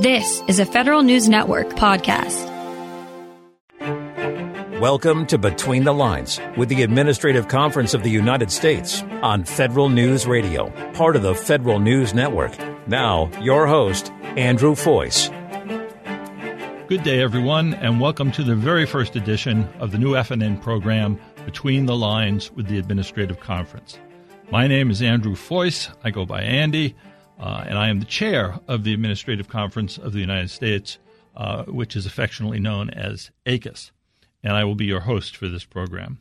This is a Federal News Network podcast. Welcome to Between the Lines with the Administrative Conference of the United States on Federal News Radio, part of the Federal News Network. Now, your host, Andrew Fois. Good day, everyone, and welcome to the very first edition of the new FNN program, Between the Lines with the Administrative Conference. My name is Andrew Fois. I go by Andy. Uh, and I am the chair of the Administrative Conference of the United States, uh, which is affectionately known as ACUS. And I will be your host for this program.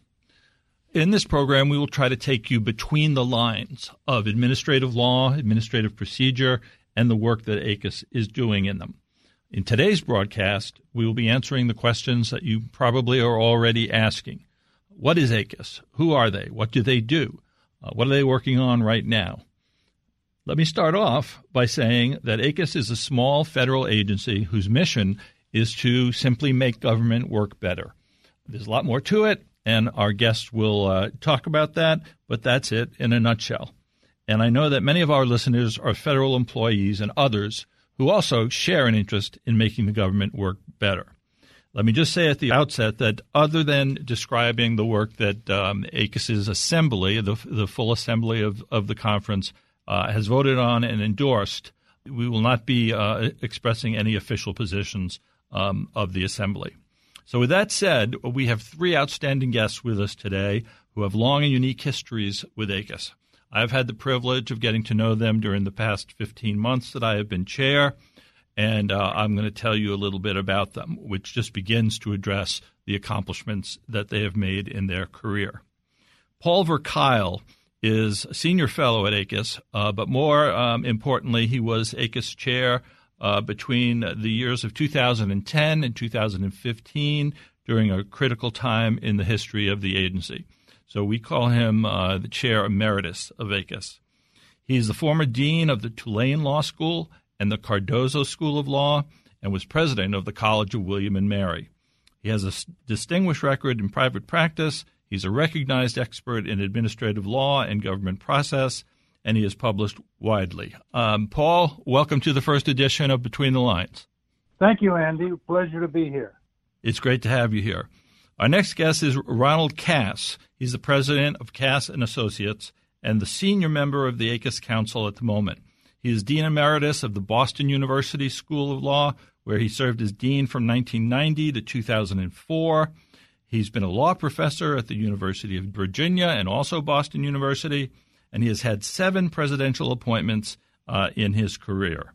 In this program, we will try to take you between the lines of administrative law, administrative procedure, and the work that ACUS is doing in them. In today's broadcast, we will be answering the questions that you probably are already asking. What is ACUS? Who are they? What do they do? Uh, what are they working on right now? Let me start off by saying that ACUS is a small federal agency whose mission is to simply make government work better. There's a lot more to it, and our guests will uh, talk about that, but that's it in a nutshell. And I know that many of our listeners are federal employees and others who also share an interest in making the government work better. Let me just say at the outset that other than describing the work that um, ACUS's assembly, the, the full assembly of, of the conference, uh, has voted on and endorsed, we will not be uh, expressing any official positions um, of the Assembly. So, with that said, we have three outstanding guests with us today who have long and unique histories with ACUS. I've had the privilege of getting to know them during the past 15 months that I have been chair, and uh, I'm going to tell you a little bit about them, which just begins to address the accomplishments that they have made in their career. Paul Verkuil is a senior fellow at ACUS, uh, but more um, importantly, he was ACUS chair uh, between the years of 2010 and 2015 during a critical time in the history of the agency. So we call him uh, the chair emeritus of ACUS. He's the former dean of the Tulane Law School and the Cardozo School of Law and was president of the College of William and Mary. He has a distinguished record in private practice He's a recognized expert in administrative law and government process, and he has published widely. Um, Paul, welcome to the first edition of Between the Lines. Thank you, Andy. Pleasure to be here. It's great to have you here. Our next guest is Ronald Cass. He's the president of Cass and Associates and the senior member of the ACUS Council at the moment. He is Dean Emeritus of the Boston University School of Law, where he served as dean from 1990 to 2004. He's been a law professor at the University of Virginia and also Boston University, and he has had seven presidential appointments uh, in his career.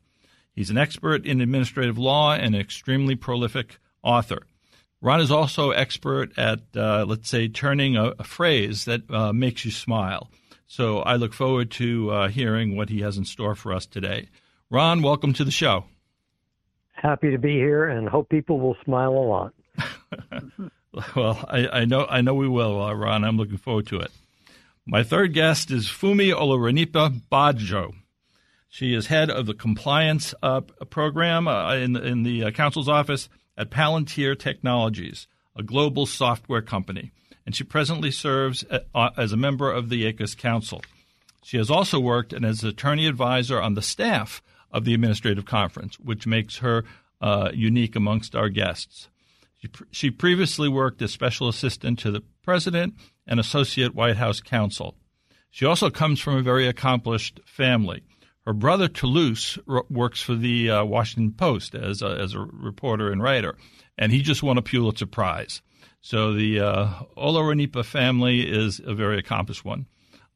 He's an expert in administrative law and an extremely prolific author. Ron is also expert at, uh, let's say, turning a, a phrase that uh, makes you smile. So I look forward to uh, hearing what he has in store for us today. Ron, welcome to the show. Happy to be here and hope people will smile a lot. Well, I, I, know I know we will, uh, Ron. I'm looking forward to it. My third guest is Funmi Olorunnipa Badejo. She is head of the compliance uh, program uh, in, in the uh, council's office at Palantir Technologies, a global software company, and she presently serves at, uh, as a member of the ACUS Council. She has also worked as attorney advisor on the staff of the Administrative Conference, which makes her uh, unique amongst our guests. She, previously worked as special assistant to the president and associate White House counsel. She also comes from a very accomplished family. Her brother Toluse works for the uh, Washington Post as a, as a reporter and writer, and he just won a Pulitzer Prize. So the uh, Olorunnipa family is a very accomplished one.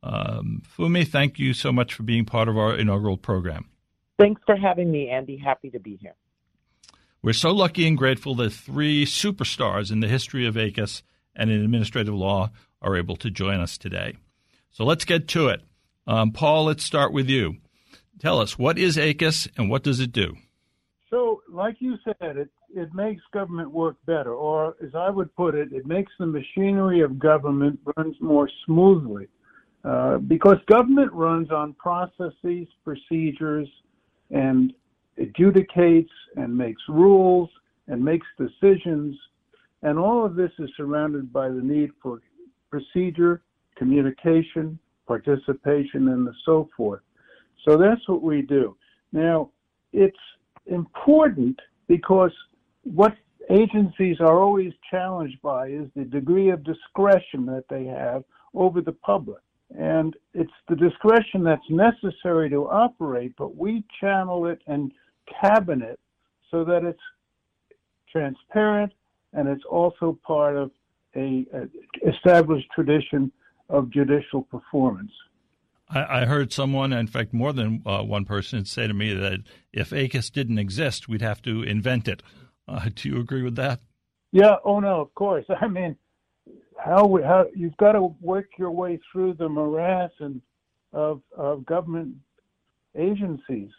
Um, Funmi, thank you so much for being part of our inaugural program. Thanks for having me, Andy. Happy to be here. We're so lucky and grateful that three superstars in the history of ACUS and in administrative law are able to join us today. So let's get to it. Um, Paul, let's start with you. Tell us, what is ACUS and what does it do? So, like you said, it, it makes government work better, or as I would put it, it makes the machinery of government runs more smoothly. Uh, because government runs on processes, procedures, and adjudicates and makes rules and makes decisions. And all of this is surrounded by the need for procedure, communication, participation, and so forth. So that's what we do. Now, it's important because what agencies are always challenged by is the degree of discretion that they have over the public. And it's the discretion that's necessary to operate, but we channel it and cabin it so that it's transparent and it's also part of a, a established tradition of judicial performance. I, I heard someone, in fact, more than uh, one person, say to me that if ACUS didn't exist, we'd have to invent it. Uh, do you agree with that? Yeah. Oh no. Of course. I mean, how we, how you've got to work your way through the morass and of of government agencies.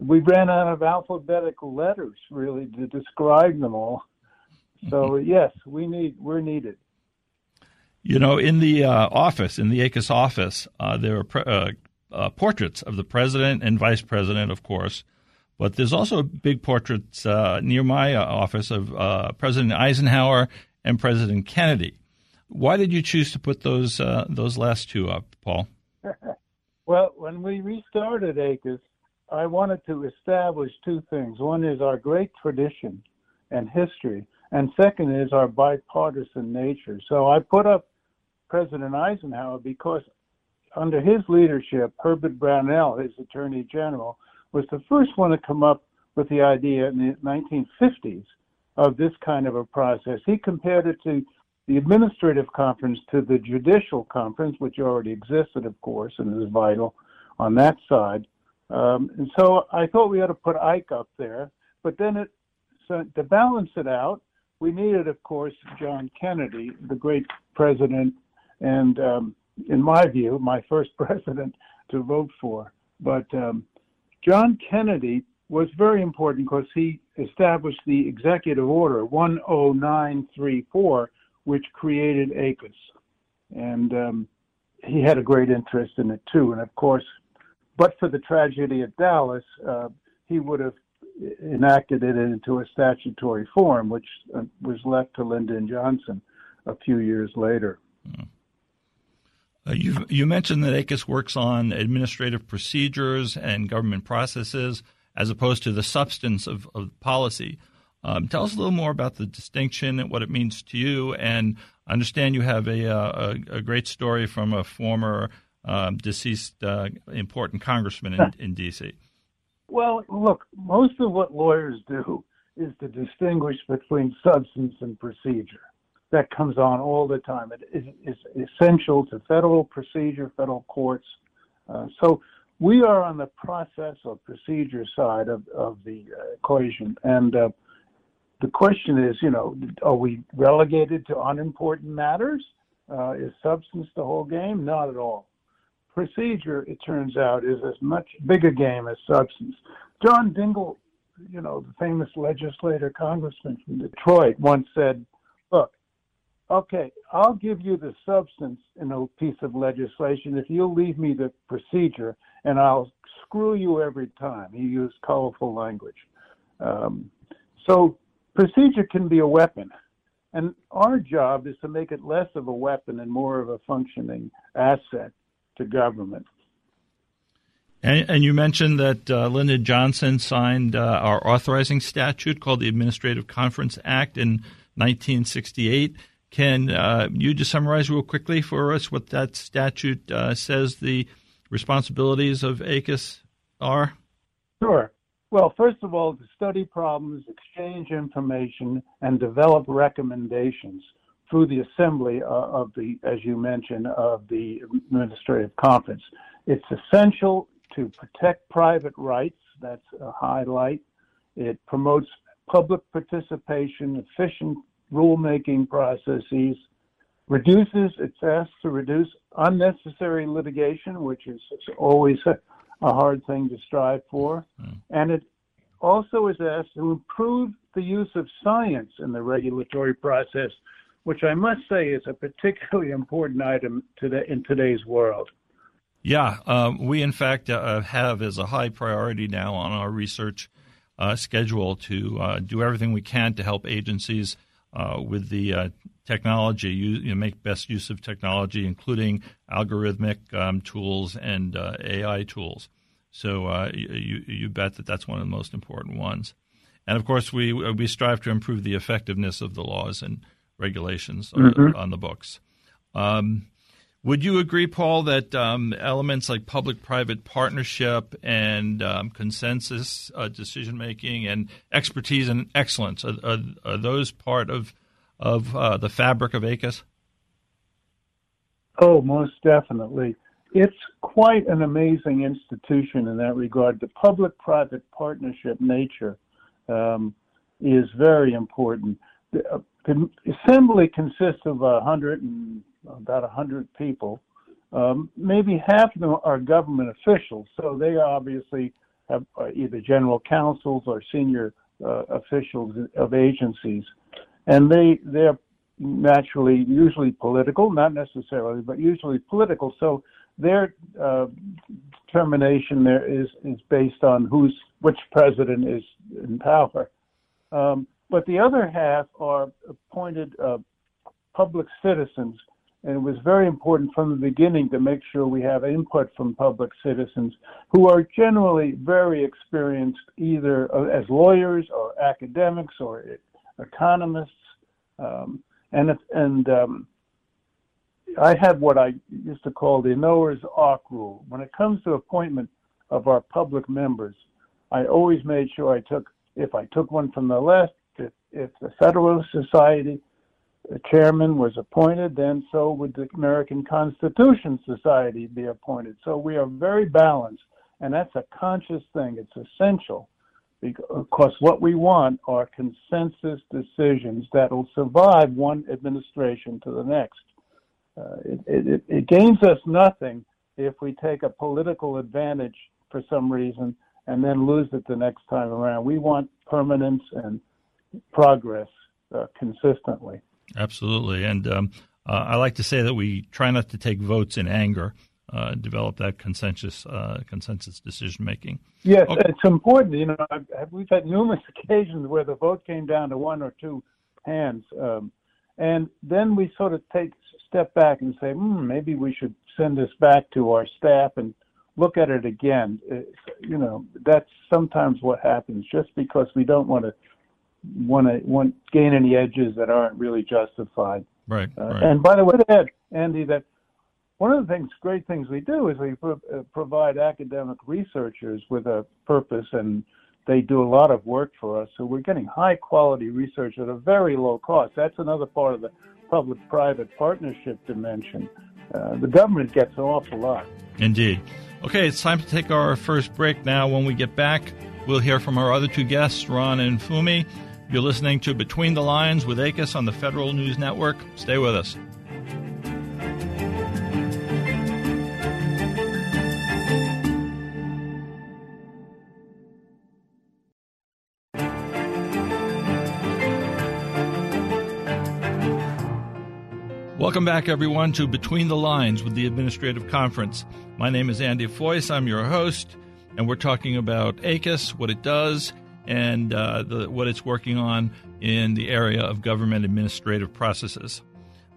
We ran out of alphabetical letters really to describe them all. So yes, we need we're needed. You know, in the uh, office, in the ACUS office, uh, there are pre- uh, uh, portraits of the president and vice president, of course, but there's also big portraits uh, near my uh, office of President Eisenhower and President Kennedy. Why did you choose to put those those last two up, Paul? well, when we restarted ACUS, I wanted to establish two things. One is our great tradition and history, and second is our bipartisan nature. So I put up President Eisenhower because under his leadership, Herbert Brownell, his attorney general, was the first one to come up with the idea in the 1950s of this kind of a process. He compared it to the administrative conference to the judicial conference, which already existed, of course, and is vital on that side. Um, and so I thought we ought to put Ike up there, but then it so to balance it out, we needed, of course, John Kennedy, the great president, and um, in my view, my first president to vote for. But um, John Kennedy was very important because he established the executive order 10934, which created ACUS. And um, he had a great interest in it too. And of course, but for the tragedy at Dallas, uh, he would have enacted it into a statutory form, which uh, was left to Lyndon Johnson a few years later. Uh, you you mentioned that ACUS works on administrative procedures and government processes as opposed to the substance of, of policy. Um, tell us a little more about the distinction and what it means to you. And I understand you have a, uh, a, a great story from a former um, deceased uh, important congressman in, in D.C. Well, look, most of what lawyers do is to distinguish between substance and procedure. That comes on all the time. It is, is essential to federal procedure, federal courts. Uh, so we are on the process or procedure side of, of the uh, equation. And uh, the question is, you know, are we relegated to unimportant matters? Uh, is substance the whole game? Not at all procedure, it turns out, is as much bigger game as substance. John Dingell, you know, the famous legislator, congressman from Detroit, once said, Look, okay, I'll give you the substance in a piece of legislation if you'll leave me the procedure, and I'll screw you every time. He used colorful language. Um, so procedure can be a weapon. And our job is to make it less of a weapon and more of a functioning asset to government. And, and you mentioned that uh, Lyndon Johnson signed uh, our authorizing statute called the Administrative Conference Act in 1968. Can uh, you just summarize real quickly for us what that statute uh, says the responsibilities of ACUS are? Sure. Well, first of all, to study problems, exchange information, and develop recommendations through the assembly uh, of the, as you mentioned, of the administrative conference. It's essential to protect private rights. That's a highlight. It promotes public participation, efficient rulemaking processes, reduces, it's asked to reduce unnecessary litigation, which is always a, a hard thing to strive for. Mm. And it also is asked to improve the use of science in the regulatory process which I must say is a particularly important item to the, in today's world. Yeah, uh, we in fact uh, have as a high priority now on our research uh, schedule to uh, do everything we can to help agencies uh, with the uh, technology, you, you know, make best use of technology, including algorithmic um, tools and AI tools. So uh, you you bet that that's one of the most important ones. And of course, we we strive to improve the effectiveness of the laws and regulations mm-hmm. on, on, the books. Um, would you agree, Paul, that um, elements like public-private partnership and um, consensus uh, decision-making and expertise and excellence are, are, are those part of of uh, the fabric of ACUS? Oh, most definitely. It's quite an amazing institution in that regard. The public-private partnership nature um, is very important. The, uh, the, assembly consists of a hundred and about a hundred people. Um, maybe half of them are government officials, so they obviously have uh, either general counsels or senior uh, officials of agencies, and they they're naturally usually political, not necessarily, but usually political. So their uh, determination there is is based on who's which president is in power. Um, but the other half are appointed uh, public citizens and it was very important from the beginning to make sure we have input from public citizens who are generally very experienced either as lawyers or academics or economists. Um, and and um, I have what I used to call the Noah's Ark rule. When it comes to appointment of our public members, I always made sure I took, if I took one from the left, if, if the Federalist Society chairman was appointed, then so would the American Constitution Society be appointed. So we are very balanced, and that's a conscious thing. It's essential because what we want are consensus decisions that will survive one administration to the next. Uh, it, it, it gains us nothing if we take a political advantage for some reason and then lose it the next time around. We want permanence and progress uh, consistently. Absolutely. And um, uh, I like to say that we try not to take votes in anger. Uh, develop that consensus uh, consensus decision making. Yes, okay. it's important. You know, I've, we've had numerous occasions where the vote came down to one or two hands, um, and then we sort of take step back and say, hmm, maybe we should send this back to our staff and look at it again. It's, you know, that's sometimes what happens, just because we don't want to want to want gain any edges that aren't really justified. Right, uh, right. And by the way, Ed, Andy, that one of the things, great things we do is we pro- uh, provide academic researchers with a purpose, and they do a lot of work for us. So we're getting high quality research at a very low cost. That's another part of the public-private partnership dimension. Uh, the government gets an awful lot. Indeed. Okay, it's time to take our first break now. When we get back, we'll hear from our other two guests, Ron and Funmi. You're listening to Between the Lines with ACUS on the Federal News Network. Stay with us. Welcome back, everyone, to Between the Lines with the Administrative Conference. My name is Andy Fois. I'm your host, and we're talking about ACUS, what it does, and uh, the, what it's working on in the area of government administrative processes.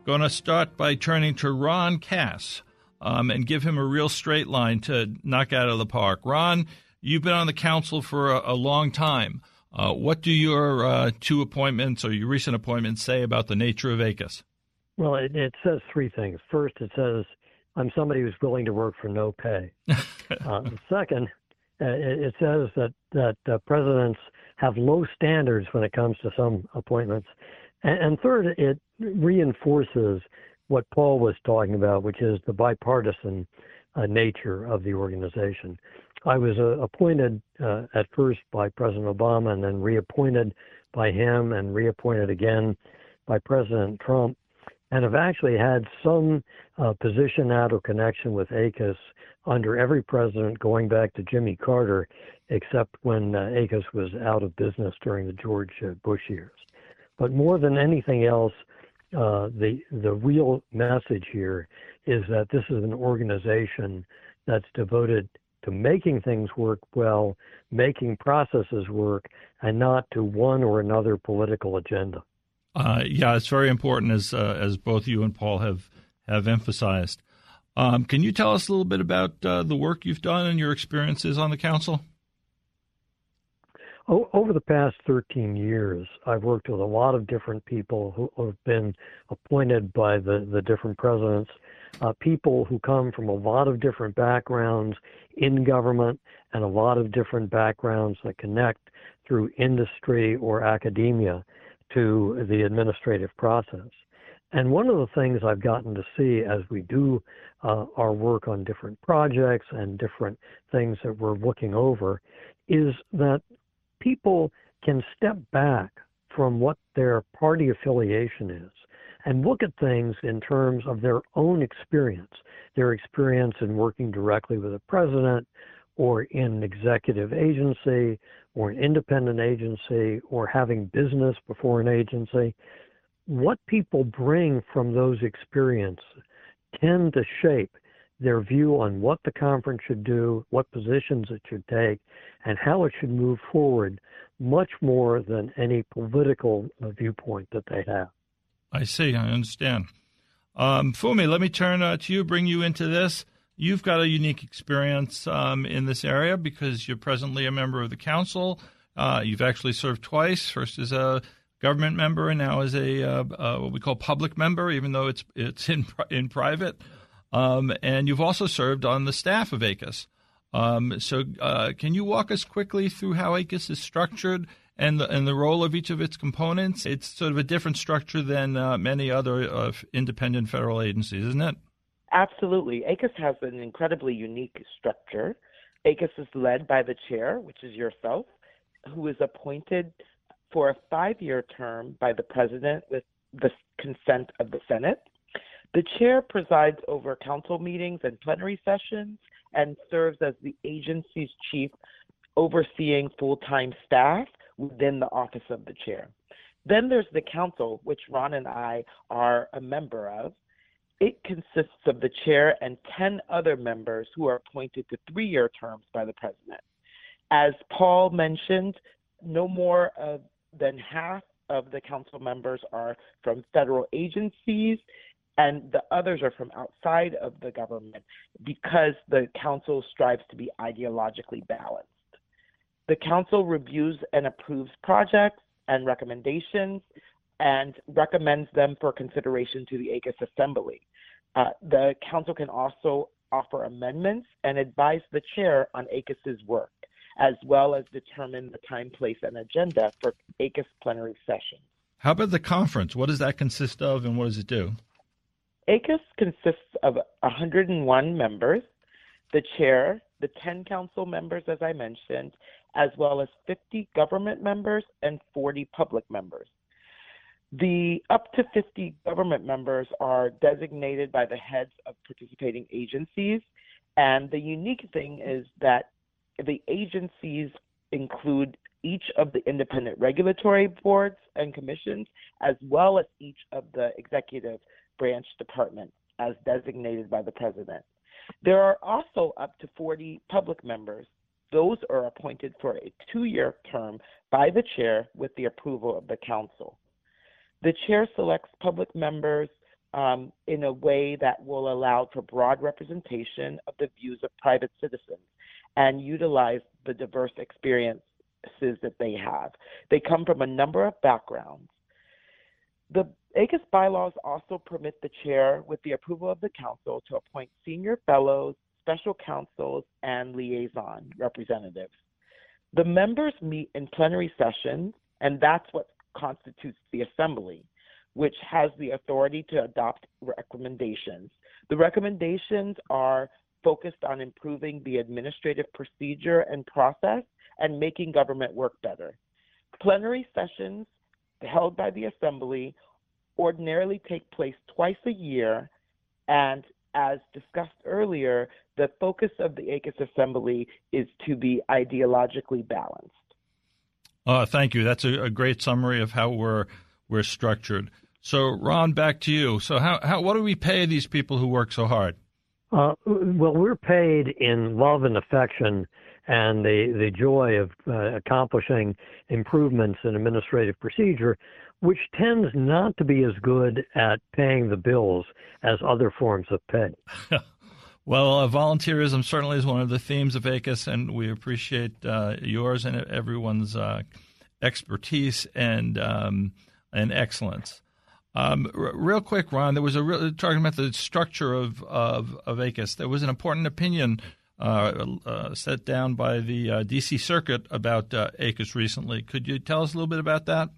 Going to start by turning to Ron Cass um, and give him a real straight line to knock out of the park. Ron, you've been on the council for a, a long time. Uh, what do your uh, two appointments or your recent appointments say about the nature of ACUS? Well, it, it says three things. First, it says I'm somebody who's willing to work for no pay. uh, second, it says that that uh, presidents have low standards when it comes to some appointments, and, and third, it reinforces what Paul was talking about, which is the bipartisan uh, nature of the organization. I was uh, appointed uh, at first by President Obama and then reappointed by him and reappointed again by President Trump, and have actually had some uh, position out or connection with ACUS under every president going back to Jimmy Carter, except when uh, ACUS was out of business during the George uh, Bush years. But more than anything else, uh, the the real message here is that this is an organization that's devoted to making things work well, making processes work, and not to one or another political agenda. Uh, yeah, it's very important, as uh, as both you and Paul have have emphasized. Um, can you tell us a little bit about uh, the work you've done and your experiences on the council? over the past 13 years, I've worked with a lot of different people who have been appointed by the, the different presidents, uh, people who come from a lot of different backgrounds in government and a lot of different backgrounds that connect through industry or academia to the administrative process. And one of the things I've gotten to see as we do uh, our work on different projects and different things that we're looking over is that people can step back from what their party affiliation is and look at things in terms of their own experience, their experience in working directly with a president or in an executive agency or an independent agency or having business before an agency. What people bring from those experiences tend to shape their view on what the conference should do, what positions it should take, and how it should move forward much more than any political viewpoint that they have. I see. I understand. Um, Funmi, let me turn uh, to you, bring you into this. You've got a unique experience um, in this area because you're presently a member of the council. Uh, you've actually served twice, first as a government member and now as a uh, uh, what we call public member, even though it's it's in in private. Um, and you've also served on the staff of ACUS. Um, so, uh, can you walk us quickly through how ACUS is structured and the, and the role of each of its components? It's sort of a different structure than uh, many other uh, independent federal agencies, isn't it? Absolutely. ACUS has an incredibly unique structure. ACUS is led by the chair, which is yourself, who is appointed for a five year term by the president with the consent of the Senate. The chair presides over council meetings and plenary sessions and serves as the agency's chief, overseeing full time staff within the office of the chair. Then there's the council, which Ron and I are a member of. It consists of the chair and 10 other members who are appointed to three year terms by the president. As Paul mentioned, no more than half of the council members are from federal agencies, and the others are from outside of the government because the council strives to be ideologically balanced. The council reviews and approves projects and recommendations and recommends them for consideration to the ACUS Assembly. Uh, the council can also offer amendments and advise the chair on ACUS's work, as well as determine the time, place, and agenda for ACUS plenary sessions. How about the conference? What does that consist of and what does it do? ACUS consists of 101 members, the chair, the 10 council members, as I mentioned, as well as 50 government members and 40 public members. The up to 50 government members are designated by the heads of participating agencies. And the unique thing is that the agencies include each of the independent regulatory boards and commissions, as well as each of the executive branch departments as designated by the president. There are also up to 40 public members. Those are appointed for a two year term by the chair with the approval of the council. The chair selects public members um, in a way that will allow for broad representation of the views of private citizens and utilize the diverse experiences that they have. They come from a number of backgrounds. The ACUS bylaws also permit the chair, with the approval of the council, to appoint senior fellows, special counsels, and liaison representatives. The members meet in plenary sessions, and that's what constitutes the assembly, which has the authority to adopt recommendations. The recommendations are focused on improving the administrative procedure and process and making government work better. Plenary sessions held by the assembly ordinarily take place twice a year and as discussed earlier, the focus of the ACUS Assembly is to be ideologically balanced. Uh, thank you. That's a, a, great summary of how we're we're structured. So, Ron, back to you. So, how, how what do we pay these people who work so hard? Uh, well, we're paid in love and affection and the the joy of uh, accomplishing improvements in administrative procedure, which tends not to be as good at paying the bills as other forms of pay. Well, uh, volunteerism certainly is one of the themes of ACUS, and we appreciate uh, yours and everyone's uh, expertise and um, and excellence. Um, r- real quick, Ron, there was a talking about the structure of, of, of ACUS. There was an important opinion uh, uh, set down by the uh, D.C. Circuit about uh, ACUS recently. Could you tell us a little bit about that?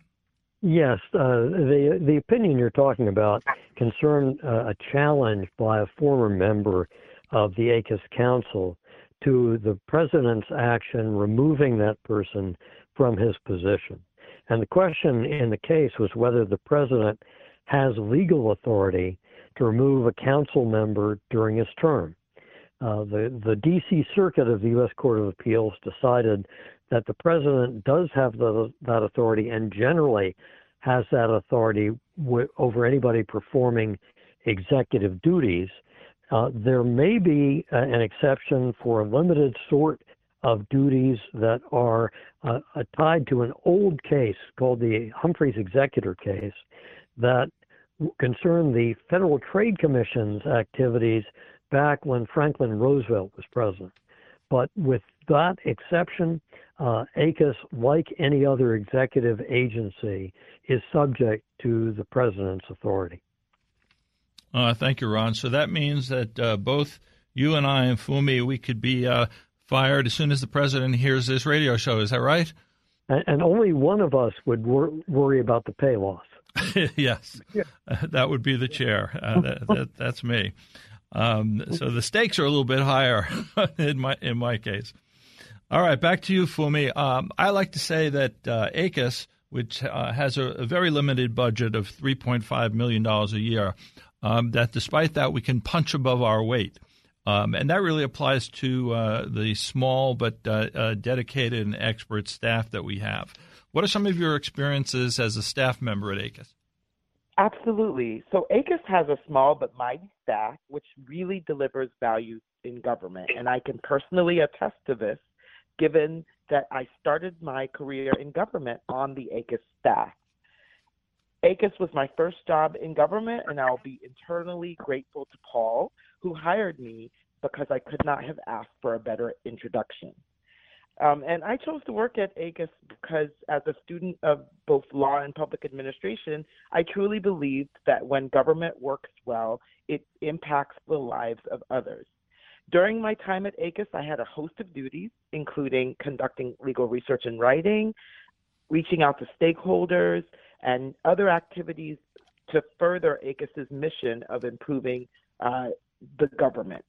Yes, uh, the the opinion you're talking about concerned uh, a challenge by a former member of the ACUS Council to the president's action removing that person from his position. And the question in the case was whether the president has legal authority to remove a council member during his term. Uh, the the D.C. Circuit of the U.S. Court of Appeals decided that the president does have the, that authority and generally has that authority w- over anybody performing executive duties. Uh, there may be uh, an exception for a limited sort of duties that are uh, uh tied to an old case called the Humphrey's Executor case that concerned the Federal Trade Commission's activities back when Franklin Roosevelt was president. But with that exception, uh, ACUS, like any other executive agency, is subject to the president's authority. Uh, thank you, Ron. So that means that uh, both you and I and Funmi, we could be uh, fired as soon as the president hears this radio show. Is that right? And, and only one of us would wor- worry about the pay loss. yes, yeah. that would be the chair. Uh, that, that, that's me. Um, so the stakes are a little bit higher in my in my case. All right, back to you, Funmi. Um, I like to say that uh, ACUS, which uh, has a, a, very limited budget of $3.5 million a year, um, that despite that, we can punch above our weight. Um, and that really applies to uh, the small but uh, uh, dedicated and expert staff that we have. What are some of your experiences as a staff member at ACUS? Absolutely. So ACUS has a small but mighty staff, which really delivers value in government. And I can personally attest to this, given that I started my career in government on the ACUS staff. ACUS was my first job in government, and I'll be eternally grateful to Paul, who hired me because I could not have asked for a better introduction. Um, and I chose to work at ACUS because, as a student of both law and public administration, I truly believed that when government works well, it impacts the lives of others. During my time at ACUS, I had a host of duties, including conducting legal research and writing, reaching out to stakeholders, and other activities to further ACUS's mission of improving uh, the government.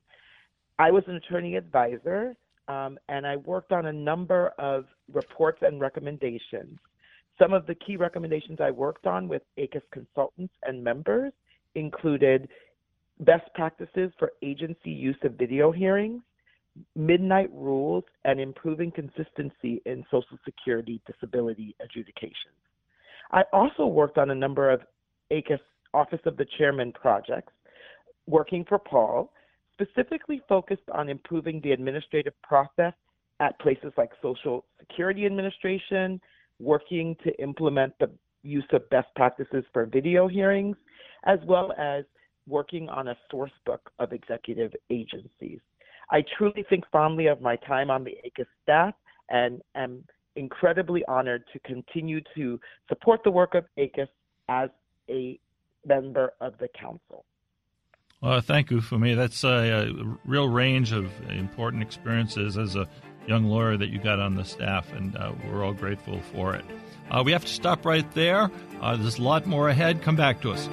I was an attorney advisor um, and I worked on a number of reports and recommendations. Some of the key recommendations I worked on with ACUS consultants and members included best practices for agency use of video hearings, midnight rules, and improving consistency in Social Security disability adjudications. I also worked on a number of ACUS Office of the Chairman projects, working for Paul, specifically focused on improving the administrative process at places like Social Security Administration, working to implement the use of best practices for video hearings, as well as working on a source book of executive agencies. I truly think fondly of my time on the ACUS staff and am incredibly honored to continue to support the work of ACUS as a member of the council. Well, thank you Funmi. That's a, a, real range of important experiences as a young lawyer that you got on the staff, and uh, we're all grateful for it. Uh, we have to stop right there. Uh, there's a lot more ahead. Come back to us.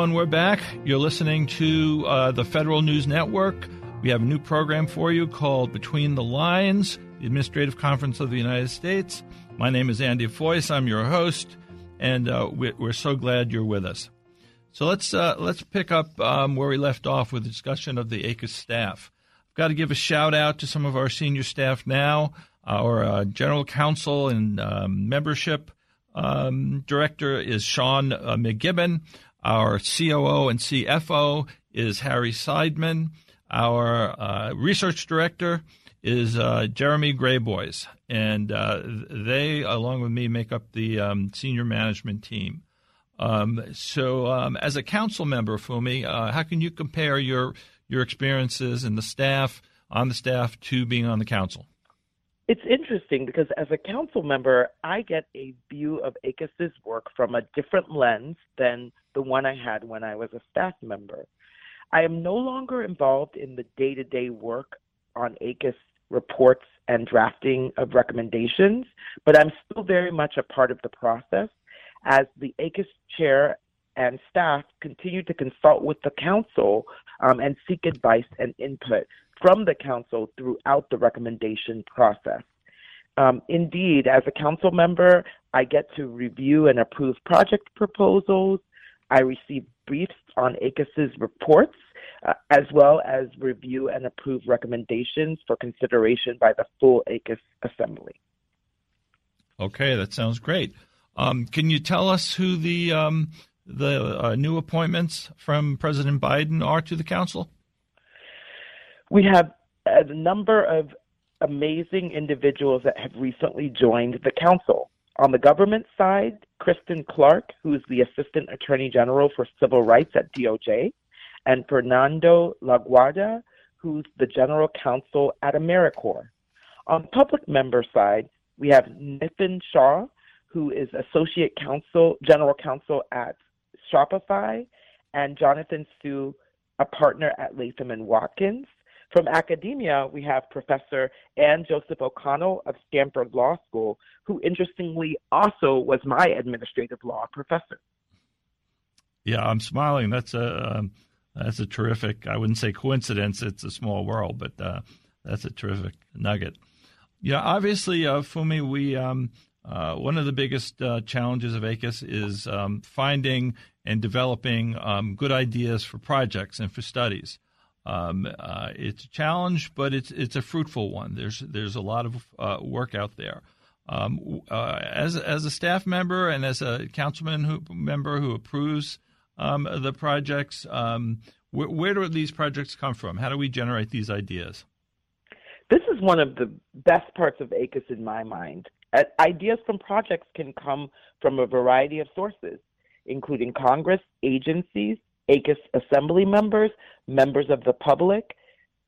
Everyone. We're back. You're listening to uh, the Federal News Network. We have a new program for you called Between the Lines, the Administrative Conference of the United States. My name is Andy Fois. I'm your host, and uh, we're so glad you're with us. So let's uh, let's pick up um, where we left off with the discussion of the ACUS staff. I've got to give a shout out to some of our senior staff now. Our uh, general counsel and um, membership um, director is Shawne uh, McGibbon. Our COO and CFO is Harry Seidman. Our uh, research director is uh, Jeremy Graboyes, and uh, they, along with me, make up the um, senior management team. Um, so, um, as a council member, Funmi, uh, how can you compare your your experiences and the staff on the staff to being on the council? It's interesting because as a council member, I get a view of ACUS's work from a different lens than the one I had when I was a staff member. I am no longer involved in the day to day work on ACUS reports and drafting of recommendations, but I'm still very much a part of the process as the ACUS chair and staff continue to consult with the council um, and seek advice and input from the council throughout the recommendation process. Um, indeed, as a council member, I get to review and approve project proposals. I receive briefs on ACUS's reports, uh, as well as review and approve recommendations for consideration by the full ACUS Assembly. Okay, that sounds great. Um, can you tell us who the um, the uh, new appointments from President Biden are to the council? We have a number of amazing individuals that have recently joined the council. On the government side, Kristen Clarke, who's the Assistant Attorney General for Civil Rights at DOJ, and Fernando Laguarda, who's the General Counsel at AmeriCorps. On the public member side, we have Nitin Shah, who is Associate Counsel, General Counsel at Shopify, and Jonathan Su, a partner at Latham and Watkins. From academia, we have Professor Anne Joseph O'Connell of Stanford Law School, who interestingly also was my administrative law professor. Yeah, I'm smiling. That's a um, that's a terrific. I wouldn't say coincidence. It's a small world, but uh, that's a terrific nugget. Yeah, obviously, uh, Funmi, we um, uh, one of the biggest uh, challenges of ACUS is um, finding and developing um, good ideas for projects and for studies. Um, uh, it's a challenge, but it's it's a fruitful one. There's there's a lot of uh, work out there. Um, uh, as as a staff member and as a councilman who, member who approves um, the projects, um, wh- where do these projects come from? How do we generate these ideas? This is one of the best parts of ACUS in my mind. ideas from projects can come from a variety of sources, including Congress, agencies, ACUS assembly members, members of the public.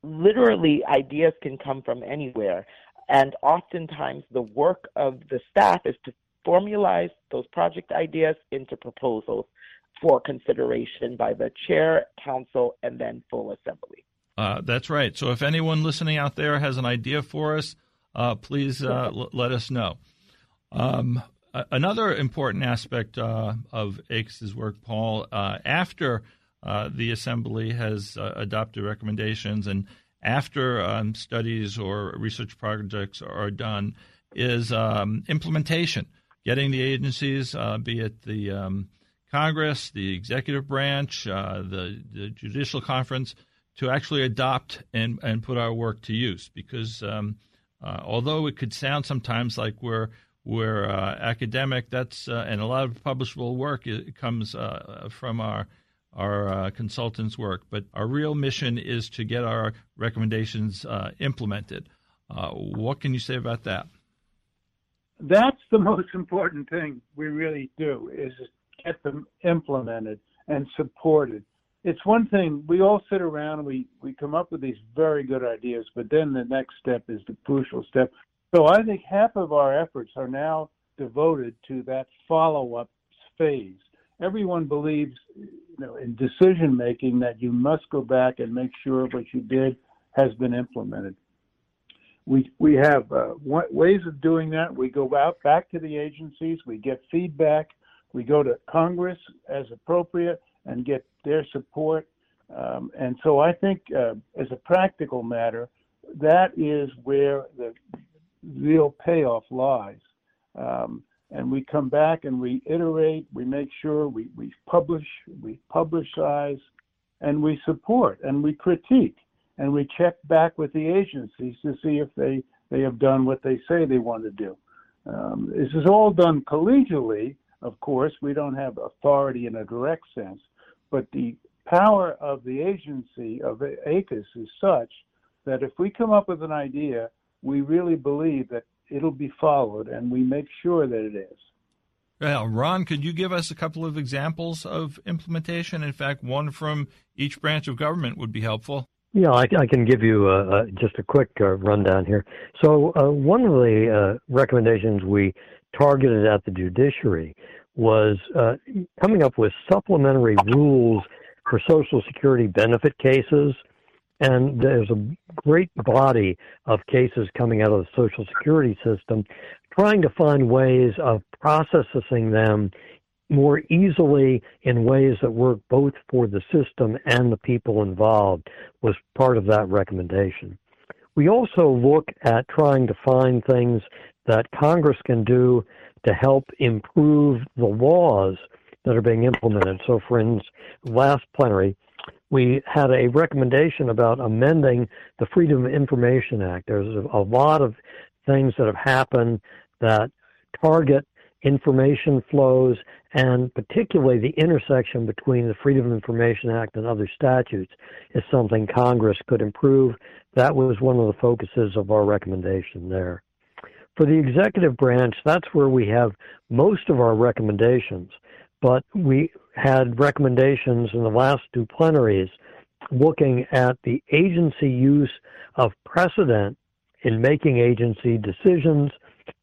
Literally, ideas can come from anywhere. And oftentimes, the work of the staff is to formalize those project ideas into proposals for consideration by the chair, council, and then full assembly. Uh, that's right. So if anyone listening out there has an idea for us, uh, please uh, l- let us know. Um, another important aspect uh, of ACUS's work, Paul, uh, after uh, the Assembly has uh, adopted recommendations and after um, studies or research projects are done, is um, implementation, getting the agencies, uh, be it the um, Congress, the executive branch, uh, the, the, judicial conference, to actually adopt and, and put our work to use. Because um, although it could sound sometimes like we're we're uh, academic. That's uh, and a lot of publishable work comes uh, from our our uh, consultants' work. But our real mission is to get our recommendations uh, implemented. what can you say about that? That's the most important thing we really do is get them implemented and supported. It's one thing we all sit around and we, we come up with these very good ideas, but then the next step is the crucial step, so I think half of our efforts are now devoted to that follow-up phase. Everyone believes, you know, in decision making that you must go back and make sure what you did has been implemented. We we have uh, ways of doing that. We go out back to the agencies, we get feedback, we go to Congress as appropriate and get their support. Um, and so I think, uh, as a practical matter, that is where the real payoff lies. Um, and we come back and we iterate, we make sure we, we publish, we publicize, and we support and we critique and we check back with the agencies to see if they, they have done what they say they want to do. Um, this is all done collegially, of course. We don't have authority in a direct sense, but the power of the agency of ACUS is such that if we come up with an idea, we really believe that it'll be followed, and we make sure that it is. Well, Ron, could you give us a couple of examples of implementation? In fact, one from each branch of government would be helpful. Yeah, I, I can give you uh, uh, just a quick uh, rundown here. So, uh, one of the uh, recommendations we targeted at the judiciary was uh, coming up with supplementary rules for Social Security benefit cases. And there's a great body of cases coming out of the Social Security system trying to find ways of processing them more easily in ways that work both for the system and the people involved was part of that recommendation. We also look at trying to find things that Congress can do to help improve the laws that are being implemented. So, for instance, last plenary, we had a recommendation about amending the Freedom of Information Act. There's a lot of things that have happened that target information flows and particularly the intersection between the Freedom of Information Act and other statutes is something Congress could improve. That was one of the focuses of our recommendation there. For the executive branch, that's where we have most of our recommendations, but we had recommendations in the last two plenaries looking at the agency use of precedent in making agency decisions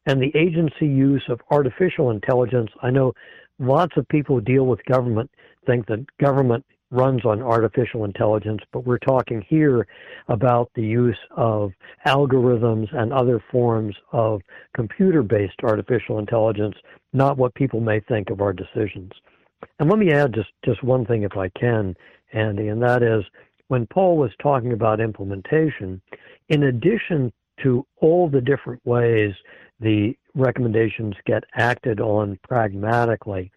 and the agency use of artificial intelligence. I know lots of people who deal with government think that government runs on artificial intelligence, but we're talking here about the use of algorithms and other forms of computer based artificial intelligence, not what people may think of our decisions. And let me add just, just one thing, if I can, Andy, and that is when Paul was talking about implementation, in addition to all the different ways the recommendations get acted on pragmatically,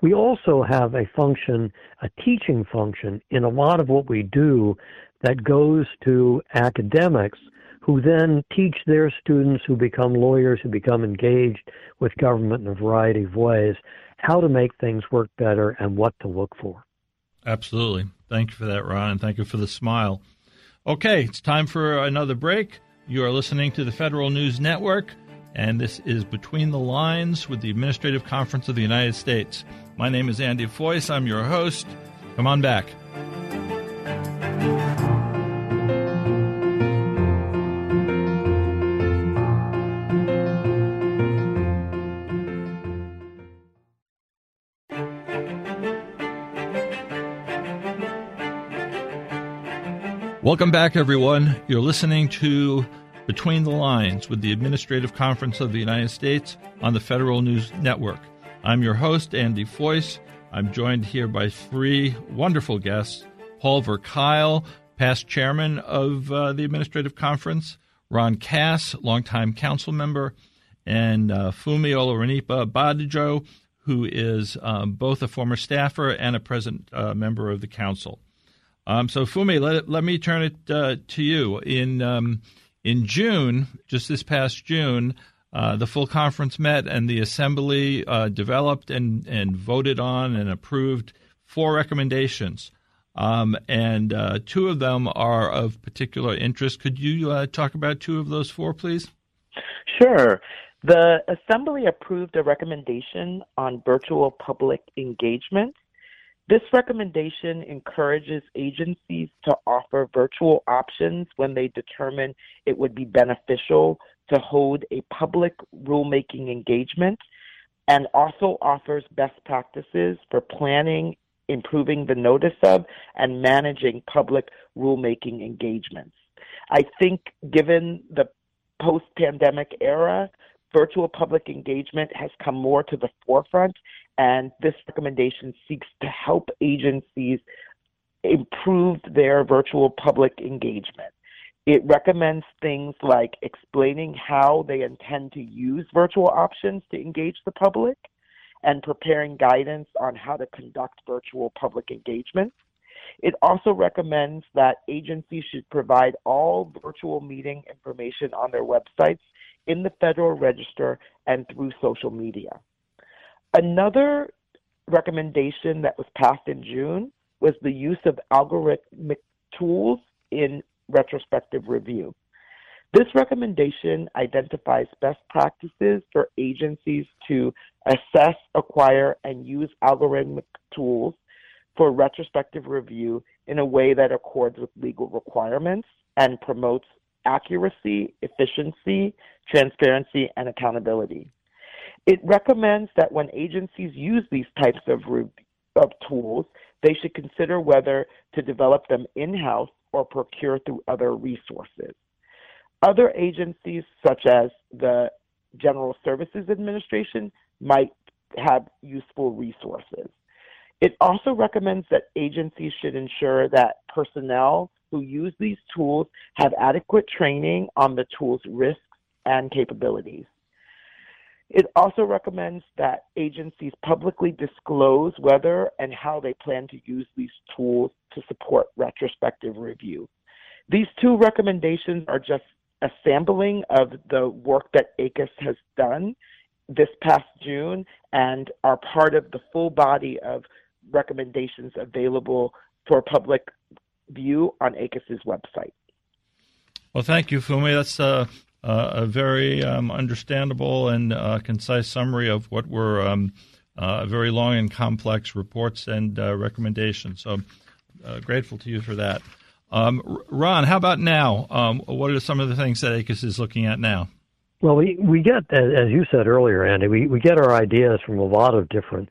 we also have a function, a teaching function in a lot of what we do that goes to academics who then teach their students who become lawyers, who become engaged with government in a variety of ways, how to make things work better and what to look for. Absolutely. Thank you for that, Ron, and thank you for the smile. Okay, it's time for another break. You are listening to the Federal News Network and this is Between the Lines with the Administrative Conference of the United States. My name is Andy Fois. I'm your host. Come on back. Welcome back, everyone. You're listening to between the Lines with the Administrative Conference of the United States on the Federal News Network. I'm your host, Andy Fois. I'm joined here by three wonderful guests Paul Verkuil, past chairman of uh, the Administrative Conference, Ron Cass, longtime council member, and uh, Funmi Olorunnipa Badejo, who is um, both a former staffer and a present uh, member of the council. Um, so, Funmi, let, let me turn it uh, to you. In um, in June, just this past June, uh, the full conference met and the assembly uh, developed and, and voted on and approved four recommendations. Um, and uh, two of them are of particular interest. Could you uh, talk about two of those four, please? Sure. The Assembly approved a recommendation on virtual public engagement this recommendation encourages agencies to offer virtual options when they determine it would be beneficial to hold a public rulemaking engagement and also offers best practices for planning, improving the notice of, and managing public rulemaking engagements. I think given the post pandemic era, virtual public engagement has come more to the forefront and this recommendation seeks to help agencies improve their virtual public engagement. It recommends things like explaining how they intend to use virtual options to engage the public and preparing guidance on how to conduct virtual public engagement. It also recommends that agencies should provide all virtual meeting information on their websites in the Federal Register and through social media. Another recommendation that was passed in June was the use of algorithmic tools in retrospective review. This recommendation identifies best practices for agencies to assess, acquire, and use algorithmic tools for retrospective review in a way that accords with legal requirements and promotes accuracy, efficiency, transparency, and accountability. It recommends that when agencies use these types of, of tools, they should consider whether to develop them in house or procure through other resources. Other agencies, such as the General Services Administration, might have useful resources. It also recommends that agencies should ensure that personnel who use these tools have adequate training on the tool's risks and capabilities. It also recommends that agencies publicly disclose whether and how they plan to use these tools to support retrospective review. These two recommendations are just a sampling of the work that ACUS has done this past June and are part of the full body of recommendations available for public view on ACUS's website. Well, thank you, Funmi. That's uh, uh, a very um, understandable and uh, concise summary of what were um, uh, very long and complex reports and uh, recommendations. So, uh, grateful to you for that. Um, Ron, how about now? Um, what are some of the things that ACUS is looking at now? Well, we, we get, as you said earlier, Andy, we, we get our ideas from a lot of different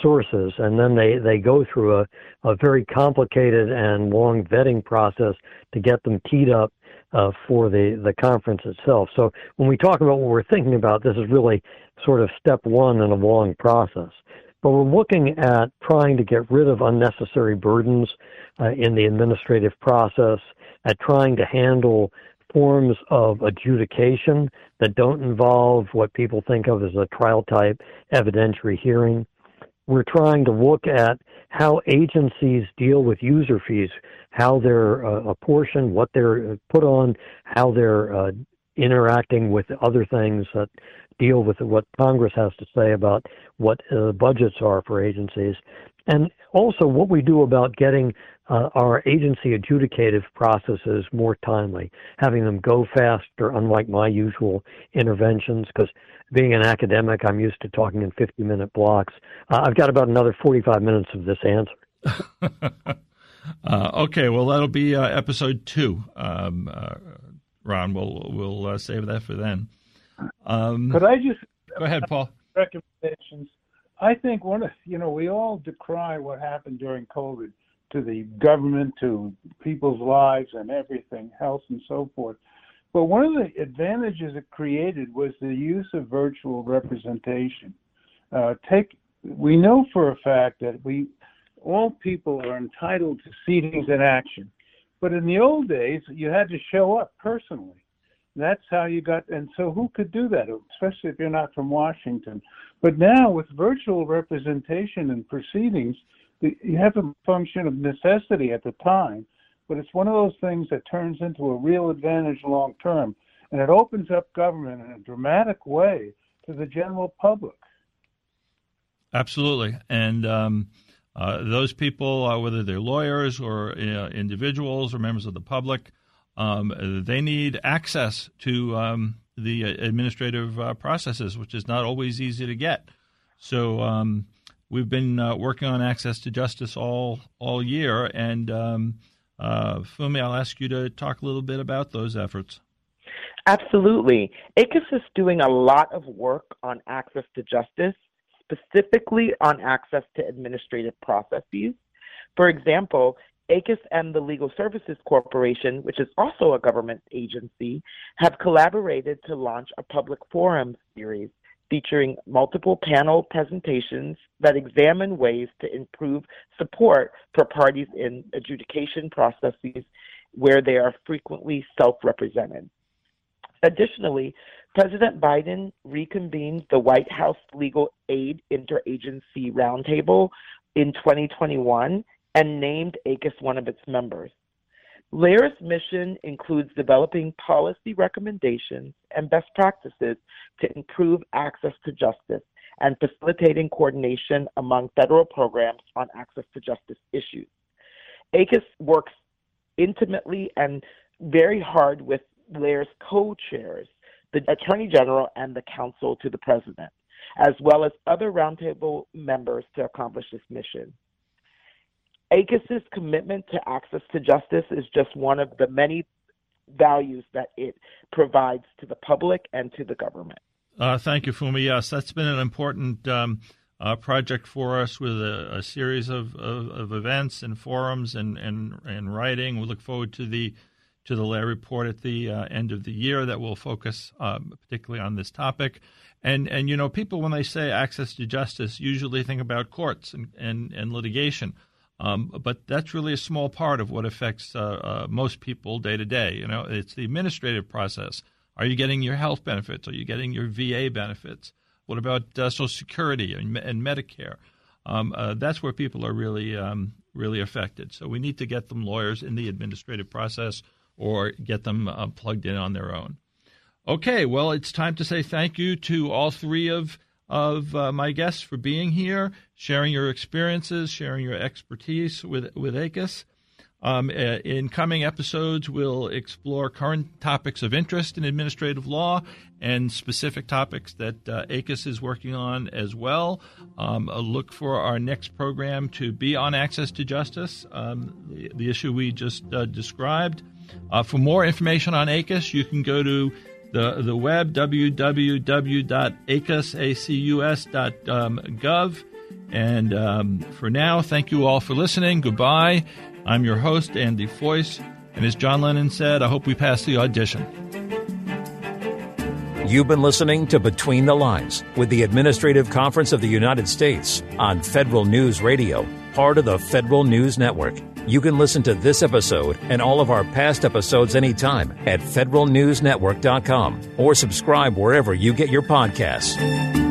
sources, and then they, they go through a, a very complicated and long vetting process to get them teed up uh, for the, the conference itself. So when we talk about what we're thinking about, this is really sort of step one in a long process. But we're looking at trying to get rid of unnecessary burdens uh, in the administrative process, at trying to handle forms of adjudication that don't involve what people think of as a trial type evidentiary hearing we're trying to look at how agencies deal with user fees, how they're uh, apportioned, what they're uh, put on, how they're uh, interacting with other things that deal with what Congress has to say about what uh, budgets are for agencies, and also what we do about getting uh, our agency adjudicative processes more timely, having them go faster, unlike my usual interventions, because being an academic, I'm used to talking in 50 minute blocks. Uh, I've got about another 45 minutes of this answer. uh, okay, well, that'll be uh, episode two. Um, uh, Ron, we'll, we'll uh, save that for then. Um, Could I just go ahead, Paul? Recommendations. I think one of you know we all decry what happened during COVID to the government, to people's lives and everything, health and so forth. But one of the advantages it created was the use of virtual representation. Uh, take, we know for a fact that we, all people are entitled to seatings and action. But in the old days, you had to show up personally. That's how you got, and so who could do that, especially if you're not from Washington? But now with virtual representation and proceedings, you have a function of necessity at the time but it's one of those things that turns into a real advantage long term, and it opens up government in a dramatic way to the general public. Absolutely, and um, uh, those people, uh, whether they're lawyers or individuals or members of the public, um, they need access to um, the administrative uh, processes, which is not always easy to get. So um, we've been uh, working on access to justice all all year, and um, uh, Funmi, I'll ask you to talk a little bit about those efforts. Absolutely. ACUS is doing a lot of work on access to justice, specifically on access to administrative processes. For example, ACUS and the Legal Services Corporation, which is also a government agency, have collaborated to launch a public forum series featuring multiple panel presentations that examine ways to improve support for parties in adjudication processes where they are frequently self represented. Additionally, President Biden reconvened the White House Legal Aid Interagency Roundtable in 2021 and named ACUS one of its members. LAIR's mission includes developing policy recommendations and best practices to improve access to justice and facilitating coordination among federal programs on access to justice issues. ACUS works intimately and very hard with LAIR's co-chairs, the Attorney General and the Counsel to the President, as well as other roundtable members to accomplish this mission. ACUS's commitment to access to justice is just one of the many values that it provides to the public and to the government. Uh, thank you, Funmi. Yes, that's been an important um, uh, project for us with a, a series of, of, of, events and forums and, and, and writing. We look forward to the to the LAIR report at the uh, end of the year that will focus um, particularly on this topic. And and you know, people when they say access to justice usually think about courts and and, and litigation. Um, but that's really a small part of what affects uh, uh, most people day to day. You know, it's the administrative process. Are you getting your health benefits? Are you getting your VA benefits? What about uh, Social Security and, and Medicare? Um, uh, that's where people are really um, really affected. So we need to get them lawyers in the administrative process or get them uh, plugged in on their own. Okay, well, it's time to say thank you to all three of of uh, my guests for being here, sharing your experiences, sharing your expertise with with ACUS. Um, uh, in coming episodes, we'll explore current topics of interest in administrative law and specific topics that uh, ACUS is working on as well. Um, look for our next program to be on access to justice, um, the, the, issue we just uh, described. Uh, for more information on ACUS, you can go to the, the web, www.acus.gov. And um, for now, thank you all for listening. Goodbye. I'm your host, Andy Fois. And as John Lennon said, I hope we pass the audition. You've been listening to Between the Lines with the Administrative Conference of the United States on Federal News Radio, part of the Federal News Network. You can listen to this episode and all of our past episodes anytime at federalnewsnetwork.com or subscribe wherever you get your podcasts.